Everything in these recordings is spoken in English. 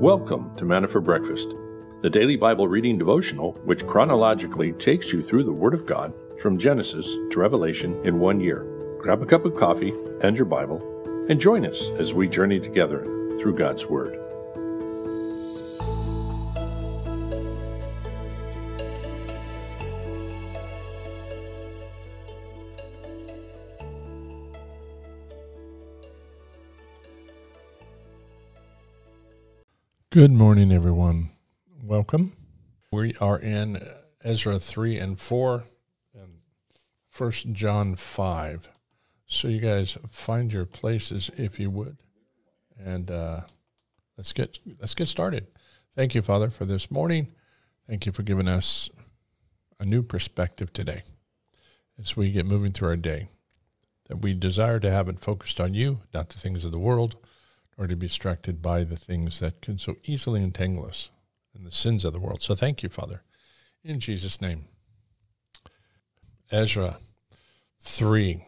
Welcome to Manna for Breakfast, the daily Bible reading devotional which chronologically takes you through the Word of God from Genesis to Revelation in one year. Grab a cup of coffee and your Bible and join us as we journey together through God's Word. Good morning, everyone. Welcome. We are in Ezra 3 and 4 and First John 5. So you guys find your places if you would. And uh, let's get let's get started. Thank you, Father, for this morning. Thank you for giving us a new perspective today as we get moving through our day. That we desire to have it focused on you, not the things of the world or to be distracted by the things that can so easily entangle us and the sins of the world. So thank you, Father, in Jesus' name. Ezra 3.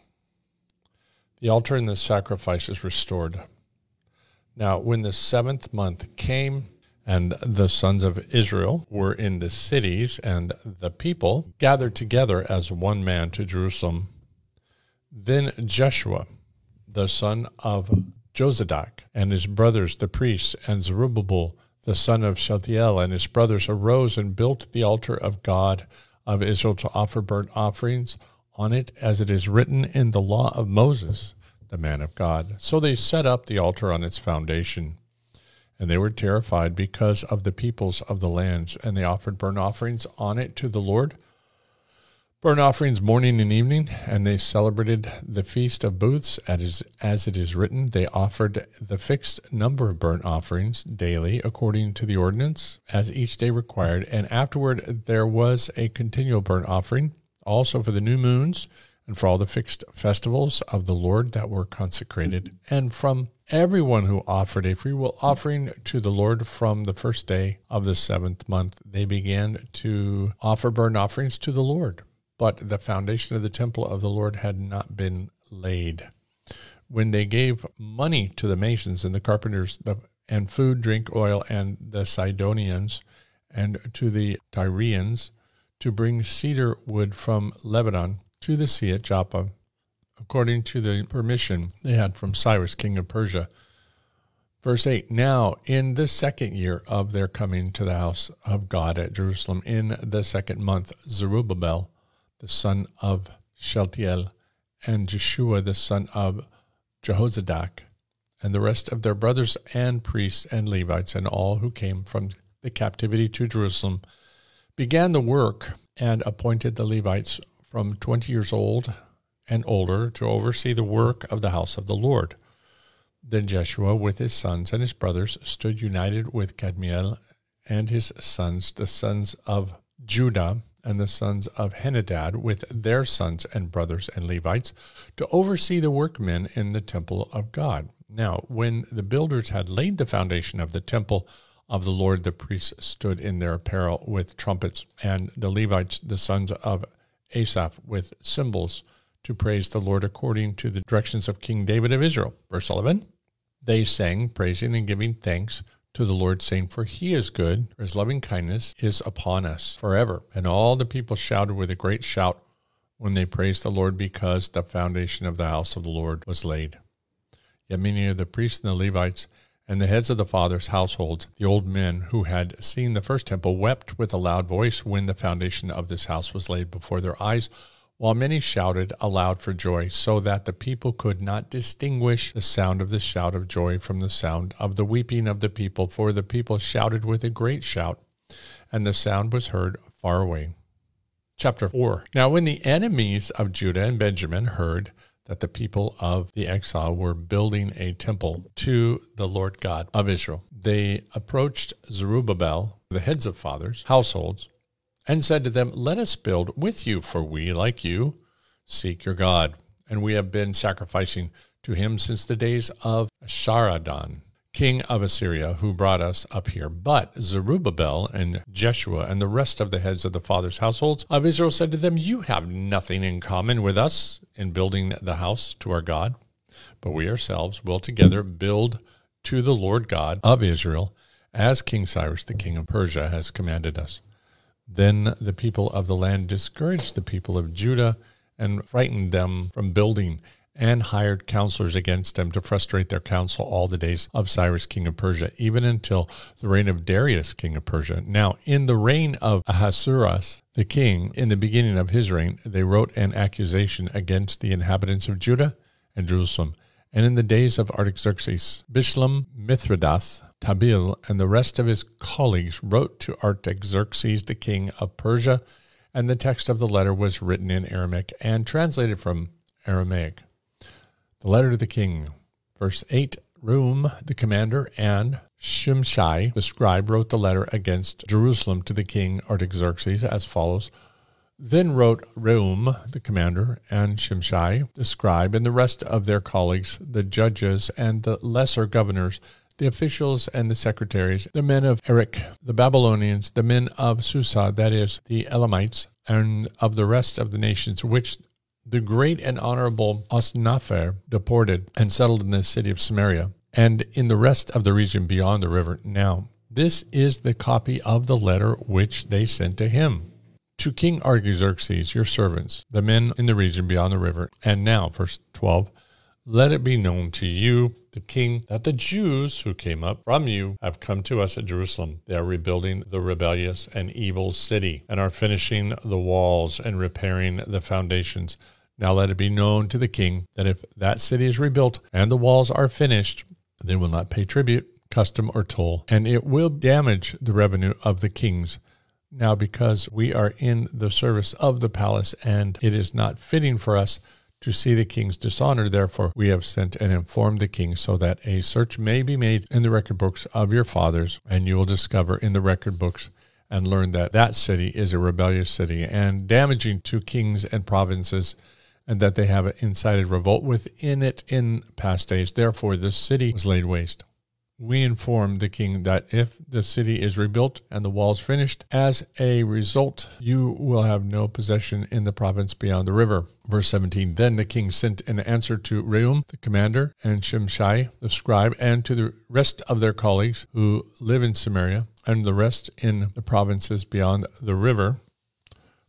The altar and the sacrifice is restored. Now, when the seventh month came, and the sons of Israel were in the cities, and the people gathered together as one man to Jerusalem. Then Jeshua, the son of Jozadak and his brothers the priests, and Zerubbabel the son of Shealtiel and his brothers arose and built the altar of God of Israel to offer burnt offerings on it, as it is written in the law of Moses, the man of God. So they set up the altar on its foundation. And they were terrified because of the peoples of the lands, and they offered burnt offerings on it to the Lord burnt offerings morning and evening, and they celebrated the feast of booths as, as it is written. They offered the fixed number of burnt offerings daily according to the ordinance, as each day required. And afterward there was a continual burnt offering, also for the new moons and for all the fixed festivals of the Lord that were consecrated, and from everyone who offered a freewill offering to the Lord from the first day of the seventh month, they began to offer burnt offerings to the Lord but the foundation of the temple of the Lord had not been laid. When they gave money to the masons and the carpenters, the, and food, drink, oil, and the Sidonians, and to the Tyrians, to bring cedar wood from Lebanon to the sea at Joppa, according to the permission they had from Cyrus, king of Persia. Verse 8 Now, in the second year of their coming to the house of God at Jerusalem, in the second month, Zerubbabel, the son of Shealtiel, and Jeshua the son of Jehozadak, and the rest of their brothers and priests and Levites, and all who came from the captivity to Jerusalem, began the work and appointed the Levites from twenty years old and older to oversee the work of the house of the Lord. Then Jeshua, with his sons and his brothers, stood united with Kadmiel and his sons, the sons of Judah, and the sons of Henadad with their sons and brothers and Levites to oversee the workmen in the temple of God. Now, when the builders had laid the foundation of the temple of the Lord, the priests stood in their apparel with trumpets, and the Levites, the sons of Asaph, with cymbals to praise the Lord according to the directions of King David of Israel. Verse 11 They sang, praising and giving thanks to the Lord, saying, For he is good, for his loving kindness is upon us forever. And all the people shouted with a great shout when they praised the Lord, because the foundation of the house of the Lord was laid. Yet many of the priests and the Levites and the heads of the fathers' households, the old men who had seen the first temple, wept with a loud voice when the foundation of this house was laid before their eyes while many shouted aloud for joy, so that the people could not distinguish the sound of the shout of joy from the sound of the weeping of the people, for the people shouted with a great shout, and the sound was heard far away. Chapter 4 Now, when the enemies of Judah and Benjamin heard that the people of the exile were building a temple to the Lord God of Israel, they approached Zerubbabel, the heads of fathers, households, and said to them, Let us build with you, for we, like you, seek your God. And we have been sacrificing to him since the days of Esarhaddon, king of Assyria, who brought us up here. But Zerubbabel and Jeshua and the rest of the heads of the fathers' households of Israel said to them, You have nothing in common with us in building the house to our God, but we ourselves will together build to the Lord God of Israel as King Cyrus, the king of Persia, has commanded us. Then the people of the land discouraged the people of Judah and frightened them from building and hired counselors against them to frustrate their counsel all the days of Cyrus, king of Persia, even until the reign of Darius, king of Persia. Now, in the reign of Ahasuerus, the king, in the beginning of his reign, they wrote an accusation against the inhabitants of Judah and Jerusalem. And in the days of Artaxerxes, Bishlam, Mithridates, Tabeel, and the rest of his colleagues wrote to Artaxerxes, the king of Persia, and the text of the letter was written in Aramaic and translated from Aramaic. The letter to the king, verse 8 Rehum, the commander, and Shimshai, the scribe, wrote the letter against Jerusalem to the king Artaxerxes as follows. Then wrote Rehum, the commander, and Shimshai, the scribe, and the rest of their colleagues, the judges and the lesser governors, the officials and the secretaries, the men of Erech, the Babylonians, the men of Susa, that is, the Elamites, and of the rest of the nations which the great and honorable Osnappar deported and settled in the city of Samaria and in the rest of the region beyond the river. Now, this is the copy of the letter which they sent to him. To King Artaxerxes, your servants, the men in the region beyond the river. And now, verse 12, let it be known to you, the king, that the Jews who came up from you have come to us at Jerusalem. They are rebuilding the rebellious and evil city and are finishing the walls and repairing the foundations. Now let it be known to the king that if that city is rebuilt and the walls are finished, they will not pay tribute, custom, or toll, and it will damage the revenue of the kings. Now, because we are in the service of the palace and it is not fitting for us to see the king's dishonor, therefore we have sent and informed the king so that a search may be made in the record books of your fathers, and you will discover in the record books and learn that that city is a rebellious city and damaging to kings and provinces and that they have incited revolt within it in past days. Therefore, the city was laid waste. We inform the king that if the city is rebuilt and the walls finished, as a result, you will have no possession in the province beyond the river. Verse 17 Then the king sent an answer to Rehum, the commander, and Shimshai, the scribe, and to the rest of their colleagues who live in Samaria, and the rest in the provinces beyond the river,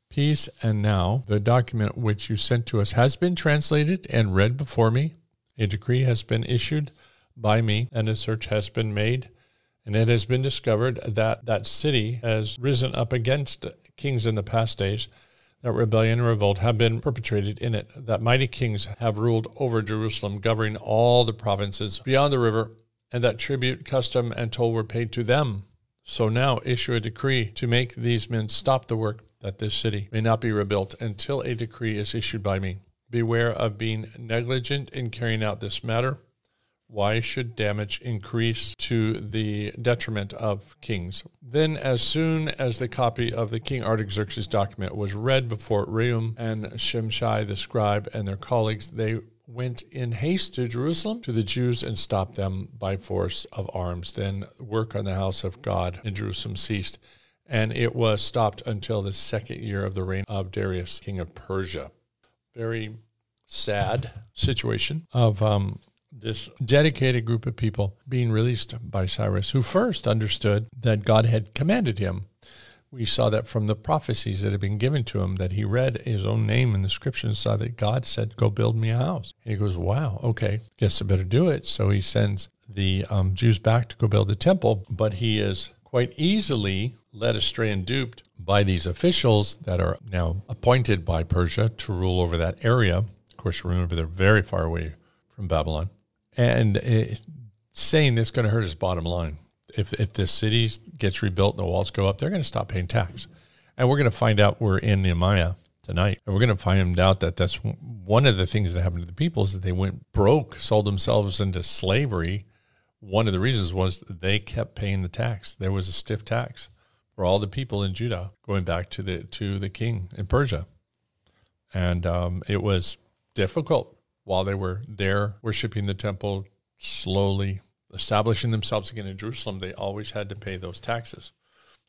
Peace and now, the document which you sent to us has been translated and read before me. A decree has been issued by me, and a search has been made. And it has been discovered that that city has risen up against kings in the past days, that rebellion and revolt have been perpetrated in it, that mighty kings have ruled over Jerusalem, governing all the provinces beyond the river, and that tribute, custom, and toll were paid to them. So now issue a decree to make these men stop the work that this city may not be rebuilt until a decree is issued by me. Beware of being negligent in carrying out this matter. Why should damage increase to the detriment of kings? Then, as soon as the copy of the King Artaxerxes document was read before Rehum and Shimshai the scribe and their colleagues, they went in haste to Jerusalem to the Jews and stopped them by force of arms. Then work on the house of God in Jerusalem ceased and it was stopped until the second year of the reign of Darius, king of Persia. Very sad situation of um, this dedicated group of people being released by Cyrus, who first understood that God had commanded him. We saw that from the prophecies that had been given to him, that he read his own name in the scripture and saw that God said, Go build me a house. And he goes, Wow, okay, guess I better do it. So he sends the um, Jews back to go build the temple, but he is quite easily led astray and duped by these officials that are now appointed by Persia to rule over that area. Of course, remember they're very far away from Babylon, and it, saying this is going to hurt his bottom line. If if the city gets rebuilt and the walls go up, they're going to stop paying tax, and we're going to find out we're in Nehemiah tonight, and we're going to find out that that's one of the things that happened to the people is that they went broke, sold themselves into slavery. One of the reasons was they kept paying the tax. There was a stiff tax for all the people in Judah, going back to the to the king in Persia, and um, it was difficult while they were there worshiping the temple, slowly establishing themselves again in Jerusalem. They always had to pay those taxes.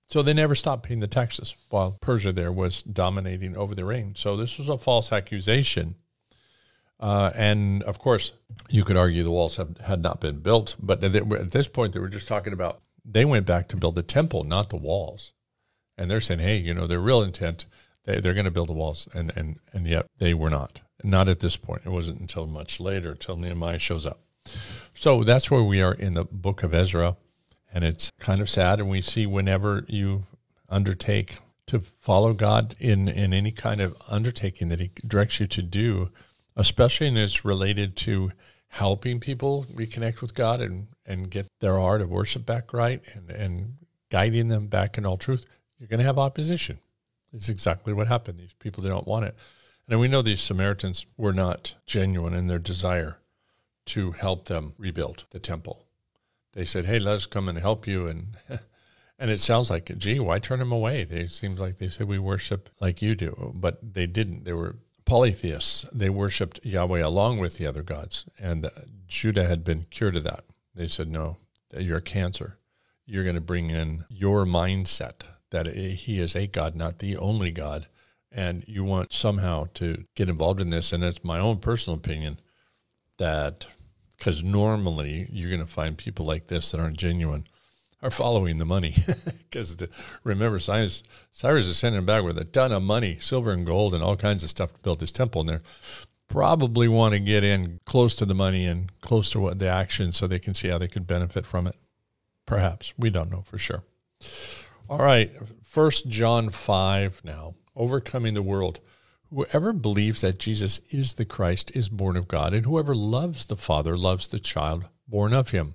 So they never stopped paying the taxes while Persia there was dominating over the reign. So this was a false accusation. Uh, and of course, you could argue the walls have, had not been built, but at this point, they were just talking about They went back to build the temple, not the walls. And they're saying, hey, you know, their real intent, they, they're going to build the walls. And, and, and yet they were not. Not at this point. It wasn't until much later, until Nehemiah shows up. So that's where we are in the book of Ezra. And it's kind of sad. And we see whenever you undertake to follow God in, in any kind of undertaking that He directs you to do, especially in it's related to helping people reconnect with God and, and get their heart of worship back right and, and guiding them back in all truth, you're going to have opposition. It's exactly what happened. These people don't want it. And we know these Samaritans were not genuine in their desire to help them rebuild the temple. They said, "Hey, let us come and help you." And and it sounds like, "Gee, why turn them away?" They seems like they said we worship like you do, but they didn't. They were polytheists. They worshipped Yahweh along with the other gods, and uh, Judah had been cured of that. They said, "No, you're a cancer. You're going to bring in your mindset that he is a god, not the only god." And you want somehow to get involved in this, and it's my own personal opinion that because normally you're going to find people like this that aren't genuine are following the money. Because remember Cyrus, Cyrus is sending back with a ton of money silver and gold and all kinds of stuff to build this temple and they probably want to get in close to the money and close to what the action so they can see how they could benefit from it. Perhaps. We don't know for sure. All right. First john 5 now overcoming the world. Whoever believes that Jesus is the Christ is born of God, and whoever loves the Father loves the child born of him.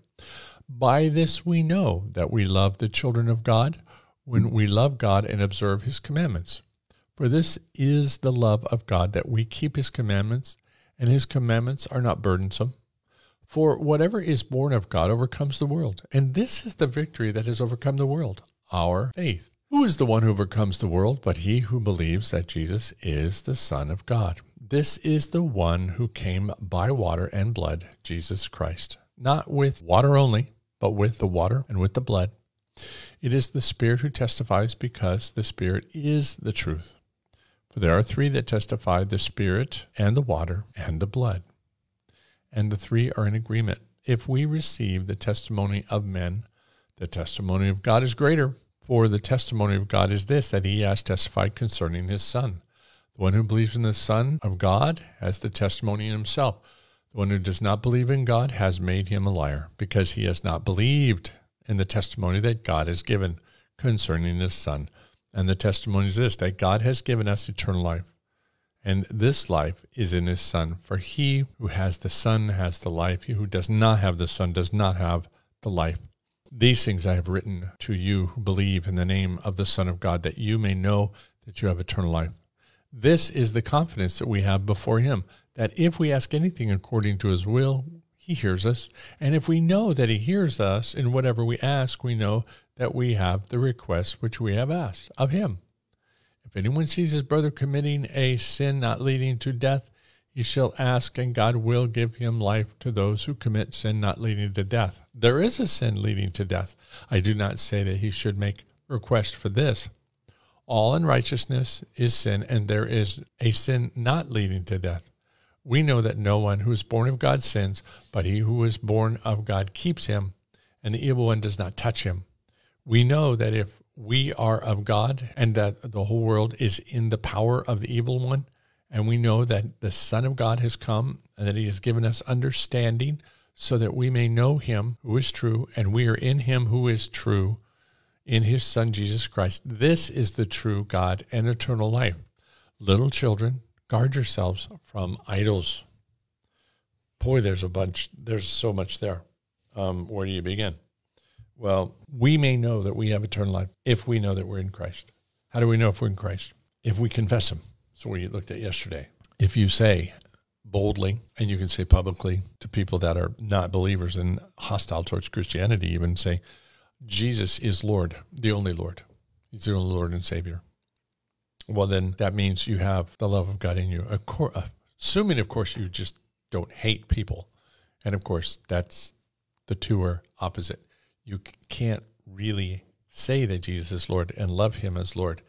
By this we know that we love the children of God when we love God and observe his commandments. For this is the love of God that we keep his commandments, and his commandments are not burdensome. For whatever is born of God overcomes the world, and this is the victory that has overcome the world, our faith. Who is the one who overcomes the world but he who believes that Jesus is the Son of God? This is the one who came by water and blood, Jesus Christ, not with water only, but with the water and with the blood. It is the Spirit who testifies because the Spirit is the truth. For there are three that testify the Spirit and the water and the blood. And the three are in agreement. If we receive the testimony of men, the testimony of God is greater. For the testimony of God is this, that he has testified concerning his Son. The one who believes in the Son of God has the testimony in himself. The one who does not believe in God has made him a liar, because he has not believed in the testimony that God has given concerning his Son. And the testimony is this, that God has given us eternal life. And this life is in his Son. For he who has the Son has the life. He who does not have the Son does not have the life. These things I have written to you who believe in the name of the Son of God, that you may know that you have eternal life. This is the confidence that we have before Him, that if we ask anything according to His will, He hears us. And if we know that He hears us in whatever we ask, we know that we have the request which we have asked of Him. If anyone sees his brother committing a sin not leading to death, he shall ask, and God will give him life to those who commit sin not leading to death. There is a sin leading to death. I do not say that he should make request for this. All unrighteousness is sin, and there is a sin not leading to death. We know that no one who is born of God sins, but he who is born of God keeps him, and the evil one does not touch him. We know that if we are of God and that the whole world is in the power of the evil one, and we know that the Son of God has come and that he has given us understanding so that we may know him who is true, and we are in him who is true in his Son Jesus Christ. This is the true God and eternal life. Little children, guard yourselves from idols. Boy, there's a bunch, there's so much there. Um, where do you begin? Well, we may know that we have eternal life if we know that we're in Christ. How do we know if we're in Christ? If we confess him. So we looked at yesterday. If you say boldly, and you can say publicly to people that are not believers and hostile towards Christianity, even say, Jesus is Lord, the only Lord. He's the only Lord and Savior. Well, then that means you have the love of God in you. Uh, assuming, of course, you just don't hate people. And of course, that's the two are opposite. You can't really say that Jesus is Lord and love him as Lord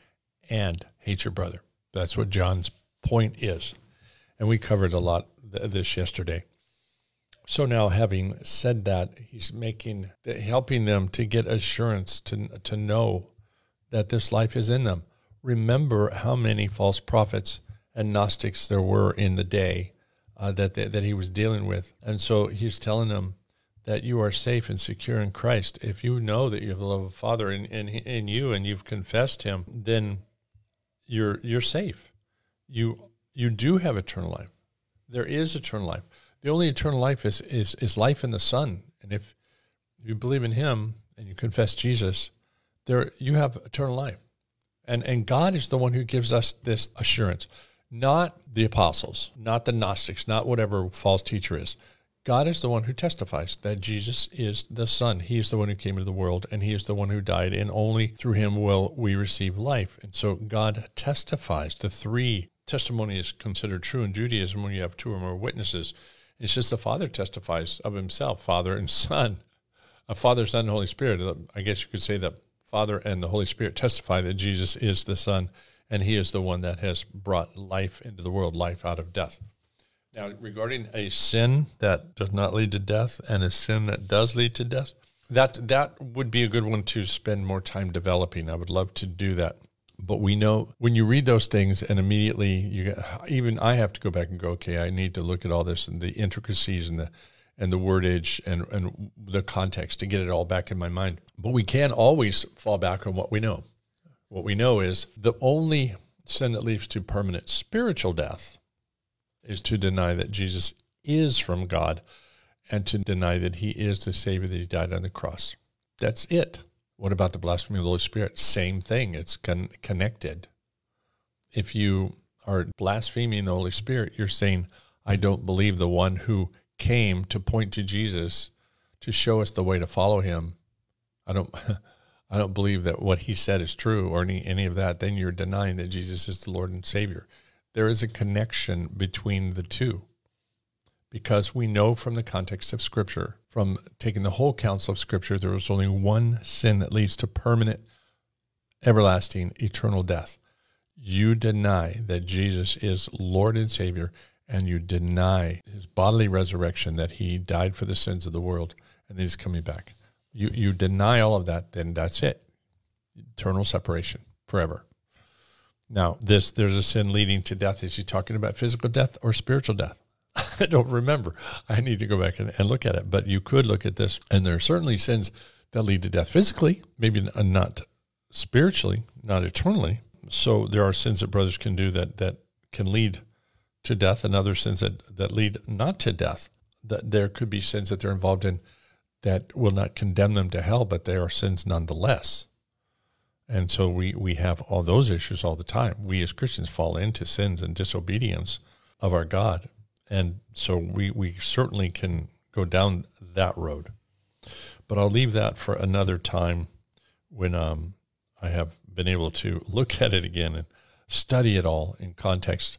and hate your brother. That's what John's point is. And we covered a lot of this yesterday. So now, having said that, he's making, helping them to get assurance to, to know that this life is in them. Remember how many false prophets and Gnostics there were in the day uh, that, that he was dealing with. And so he's telling them that you are safe and secure in Christ. If you know that you have the love of the Father in, in, in you and you've confessed him, then you're, you're safe. You, you do have eternal life. There is eternal life. The only eternal life is, is, is life in the Son. And if you believe in Him and you confess Jesus, there you have eternal life. And, and God is the one who gives us this assurance, not the apostles, not the Gnostics, not whatever false teacher is. God is the one who testifies that Jesus is the Son. He is the one who came into the world, and He is the one who died, and only through Him will we receive life. And so God testifies. The three testimony is considered true in Judaism when you have two or more witnesses. It's just the Father testifies of himself, Father and Son. A Father, Son, and Holy Spirit. I guess you could say that Father and the Holy Spirit testify that Jesus is the Son, and He is the one that has brought life into the world, life out of death. Now, regarding a sin that does not lead to death and a sin that does lead to death, that that would be a good one to spend more time developing. I would love to do that. But we know when you read those things, and immediately you even I have to go back and go, okay, I need to look at all this and the intricacies and the and the wordage and and the context to get it all back in my mind. But we can always fall back on what we know. What we know is the only sin that leads to permanent spiritual death is to deny that Jesus is from God and to deny that he is the Savior that he died on the cross. That's it. What about the blasphemy of the Holy Spirit? Same thing. It's con- connected. If you are blaspheming the Holy Spirit, you're saying, I don't believe the one who came to point to Jesus to show us the way to follow him. I don't I don't believe that what he said is true or any, any of that. Then you're denying that Jesus is the Lord and Savior. There is a connection between the two because we know from the context of Scripture, from taking the whole counsel of Scripture, there was only one sin that leads to permanent, everlasting, eternal death. You deny that Jesus is Lord and Savior, and you deny his bodily resurrection, that he died for the sins of the world, and he's coming back. You, you deny all of that, then that's it. Eternal separation forever. Now, this there's a sin leading to death. Is he talking about physical death or spiritual death? I don't remember. I need to go back and, and, look at it. But you could look at this, and there are certainly sins that lead to death physically, maybe uh, not spiritually, not eternally. So there are sins that brothers can do that that can lead to death, and other sins that, that lead not to death. That there could be sins that they're involved in that will not condemn them to hell, but they are sins nonetheless. And so we, we have all those issues all the time. We as Christians fall into sins and disobedience of our God and so we, we certainly can go down that road. But I'll leave that for another time when um, I have been able to look at it again and study it all in context.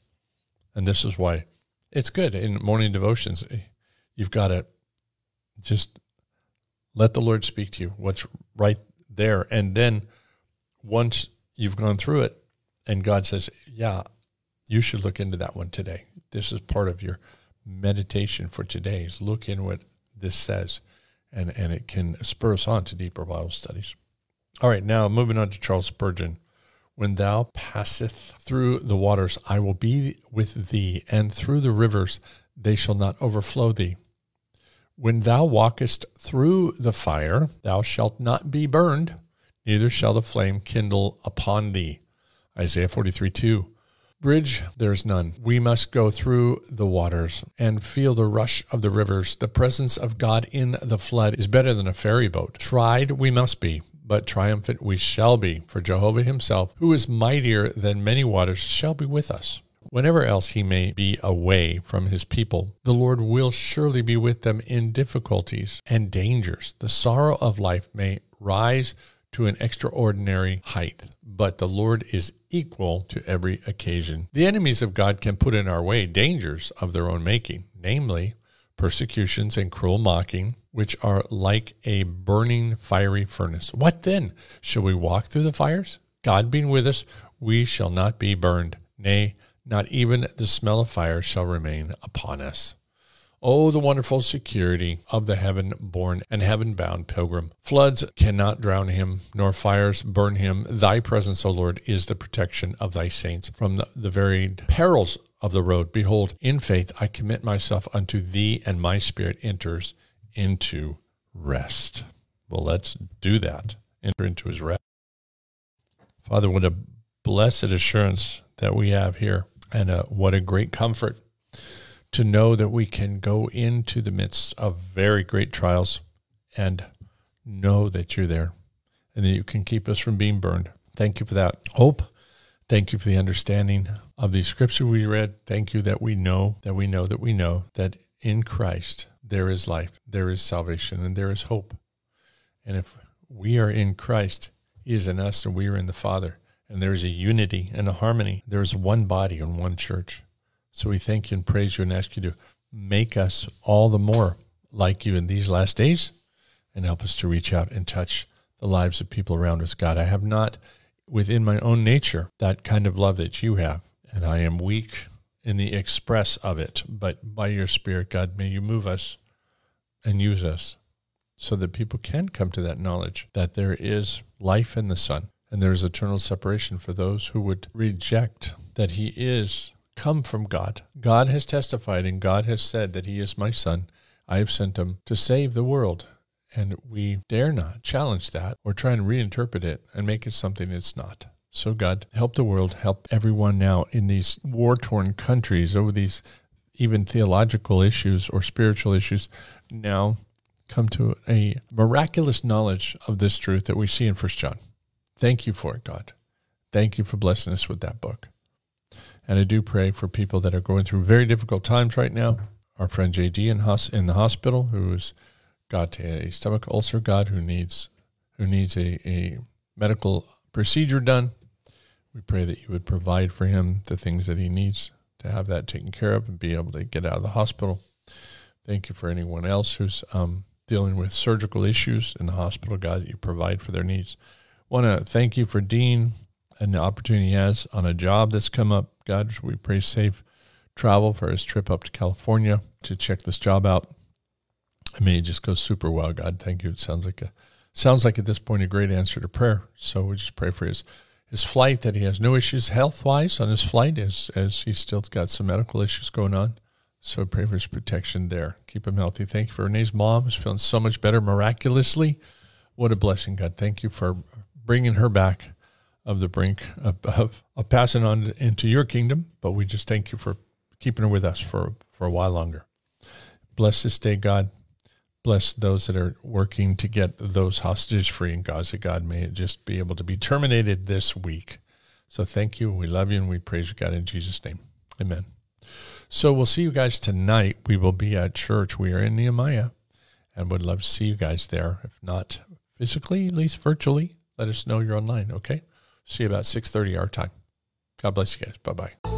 And this is why it's good in morning devotions. You've got to just let the Lord speak to you, what's right there. And then once you've gone through it and God says, Yeah, you should look into that one today this is part of your meditation for today is look in what this says and, and it can spur us on to deeper Bible studies. All right, now moving on to Charles Spurgeon. When thou passeth through the waters, I will be with thee, and through the rivers, they shall not overflow thee. When thou walkest through the fire, thou shalt not be burned, neither shall the flame kindle upon thee. Isaiah 43 2. Bridge, there's none. We must go through the waters and feel the rush of the rivers. The presence of God in the flood is better than a ferry boat. Tried we must be, but triumphant we shall be, for Jehovah himself, who is mightier than many waters, shall be with us. Whenever else he may be away from his people, the Lord will surely be with them in difficulties and dangers. The sorrow of life may rise to an extraordinary height, but the Lord is equal to every occasion. The enemies of God can put in our way dangers of their own making, namely persecutions and cruel mocking, which are like a burning fiery furnace. What then? Shall we walk through the fires? God being with us, we shall not be burned. Nay, not even the smell of fire shall remain upon us. Oh, the wonderful security of the heaven born and heaven bound pilgrim. Floods cannot drown him, nor fires burn him. Thy presence, O Lord, is the protection of thy saints from the, the varied perils of the road. Behold, in faith I commit myself unto thee, and my spirit enters into rest. Well, let's do that. Enter into his rest. Father, what a blessed assurance that we have here, and uh, what a great comfort to know that we can go into the midst of very great trials and know that you're there and that you can keep us from being burned. Thank you for that hope. Thank you for the understanding of the scripture we read. Thank you that we know, that we know, that we know that in Christ there is life, there is salvation, and there is hope. And if we are in Christ, He is in us, and we are in the Father. And there is a unity and a harmony. There is one body and one church. So we thank you and praise you and ask you to make us all the more like you in these last days and help us to reach out and touch the lives of people around us. God, I have not within my own nature that kind of love that you have, and I am weak in the express of it. But by your Spirit, God, may you move us and use us so that people can come to that knowledge that there is life in the Son and there is eternal separation for those who would reject that He is come from God. God has testified and God has said that He is my Son. I have sent Him to save the world. And we dare not challenge that or try and reinterpret it and make it something it's not. So, God, help the world, help everyone now in these war torn countries over these even theological issues or spiritual issues now come to a miraculous knowledge of this truth that we see in First John. Thank you for it, God. Thank you for blessing us with that book. And I do pray for people that are going through very difficult times right now. Our friend JD in, in the hospital, who's got a stomach ulcer, God, who needs who needs a, a medical procedure done. We pray that you would provide for him the things that he needs to have that taken care of and be able to get out of the hospital. Thank you for anyone else who's um, dealing with surgical issues in the hospital, God, that you provide for their needs. Want to thank you for Dean and the opportunity he has on a job that's come up. God, we pray safe travel for his trip up to California to check this job out. I mean, it just goes super well. God, thank you. It sounds like a sounds like at this point a great answer to prayer. So we just pray for his his flight that he has no issues health wise on his flight as as he's still got some medical issues going on. So pray for his protection there. Keep him healthy. Thank you for Renee's mom who's feeling so much better miraculously. What a blessing, God. Thank you for bringing her back of the brink of, of, passing on into your kingdom. But we just thank you for keeping her with us for, for a while longer. Bless this day, God. Bless those that are working to get those hostages free in Gaza. God, may it just be able to be terminated this week. So thank you. We love you and we praise you, God, in Jesus' name. Amen. So we'll see you guys tonight. We will be at church. We are in Nehemiah and would love to see you guys there. If not physically, at least virtually, let us know you're online, okay? See you about 6.30 our time. God bless you guys. Bye-bye.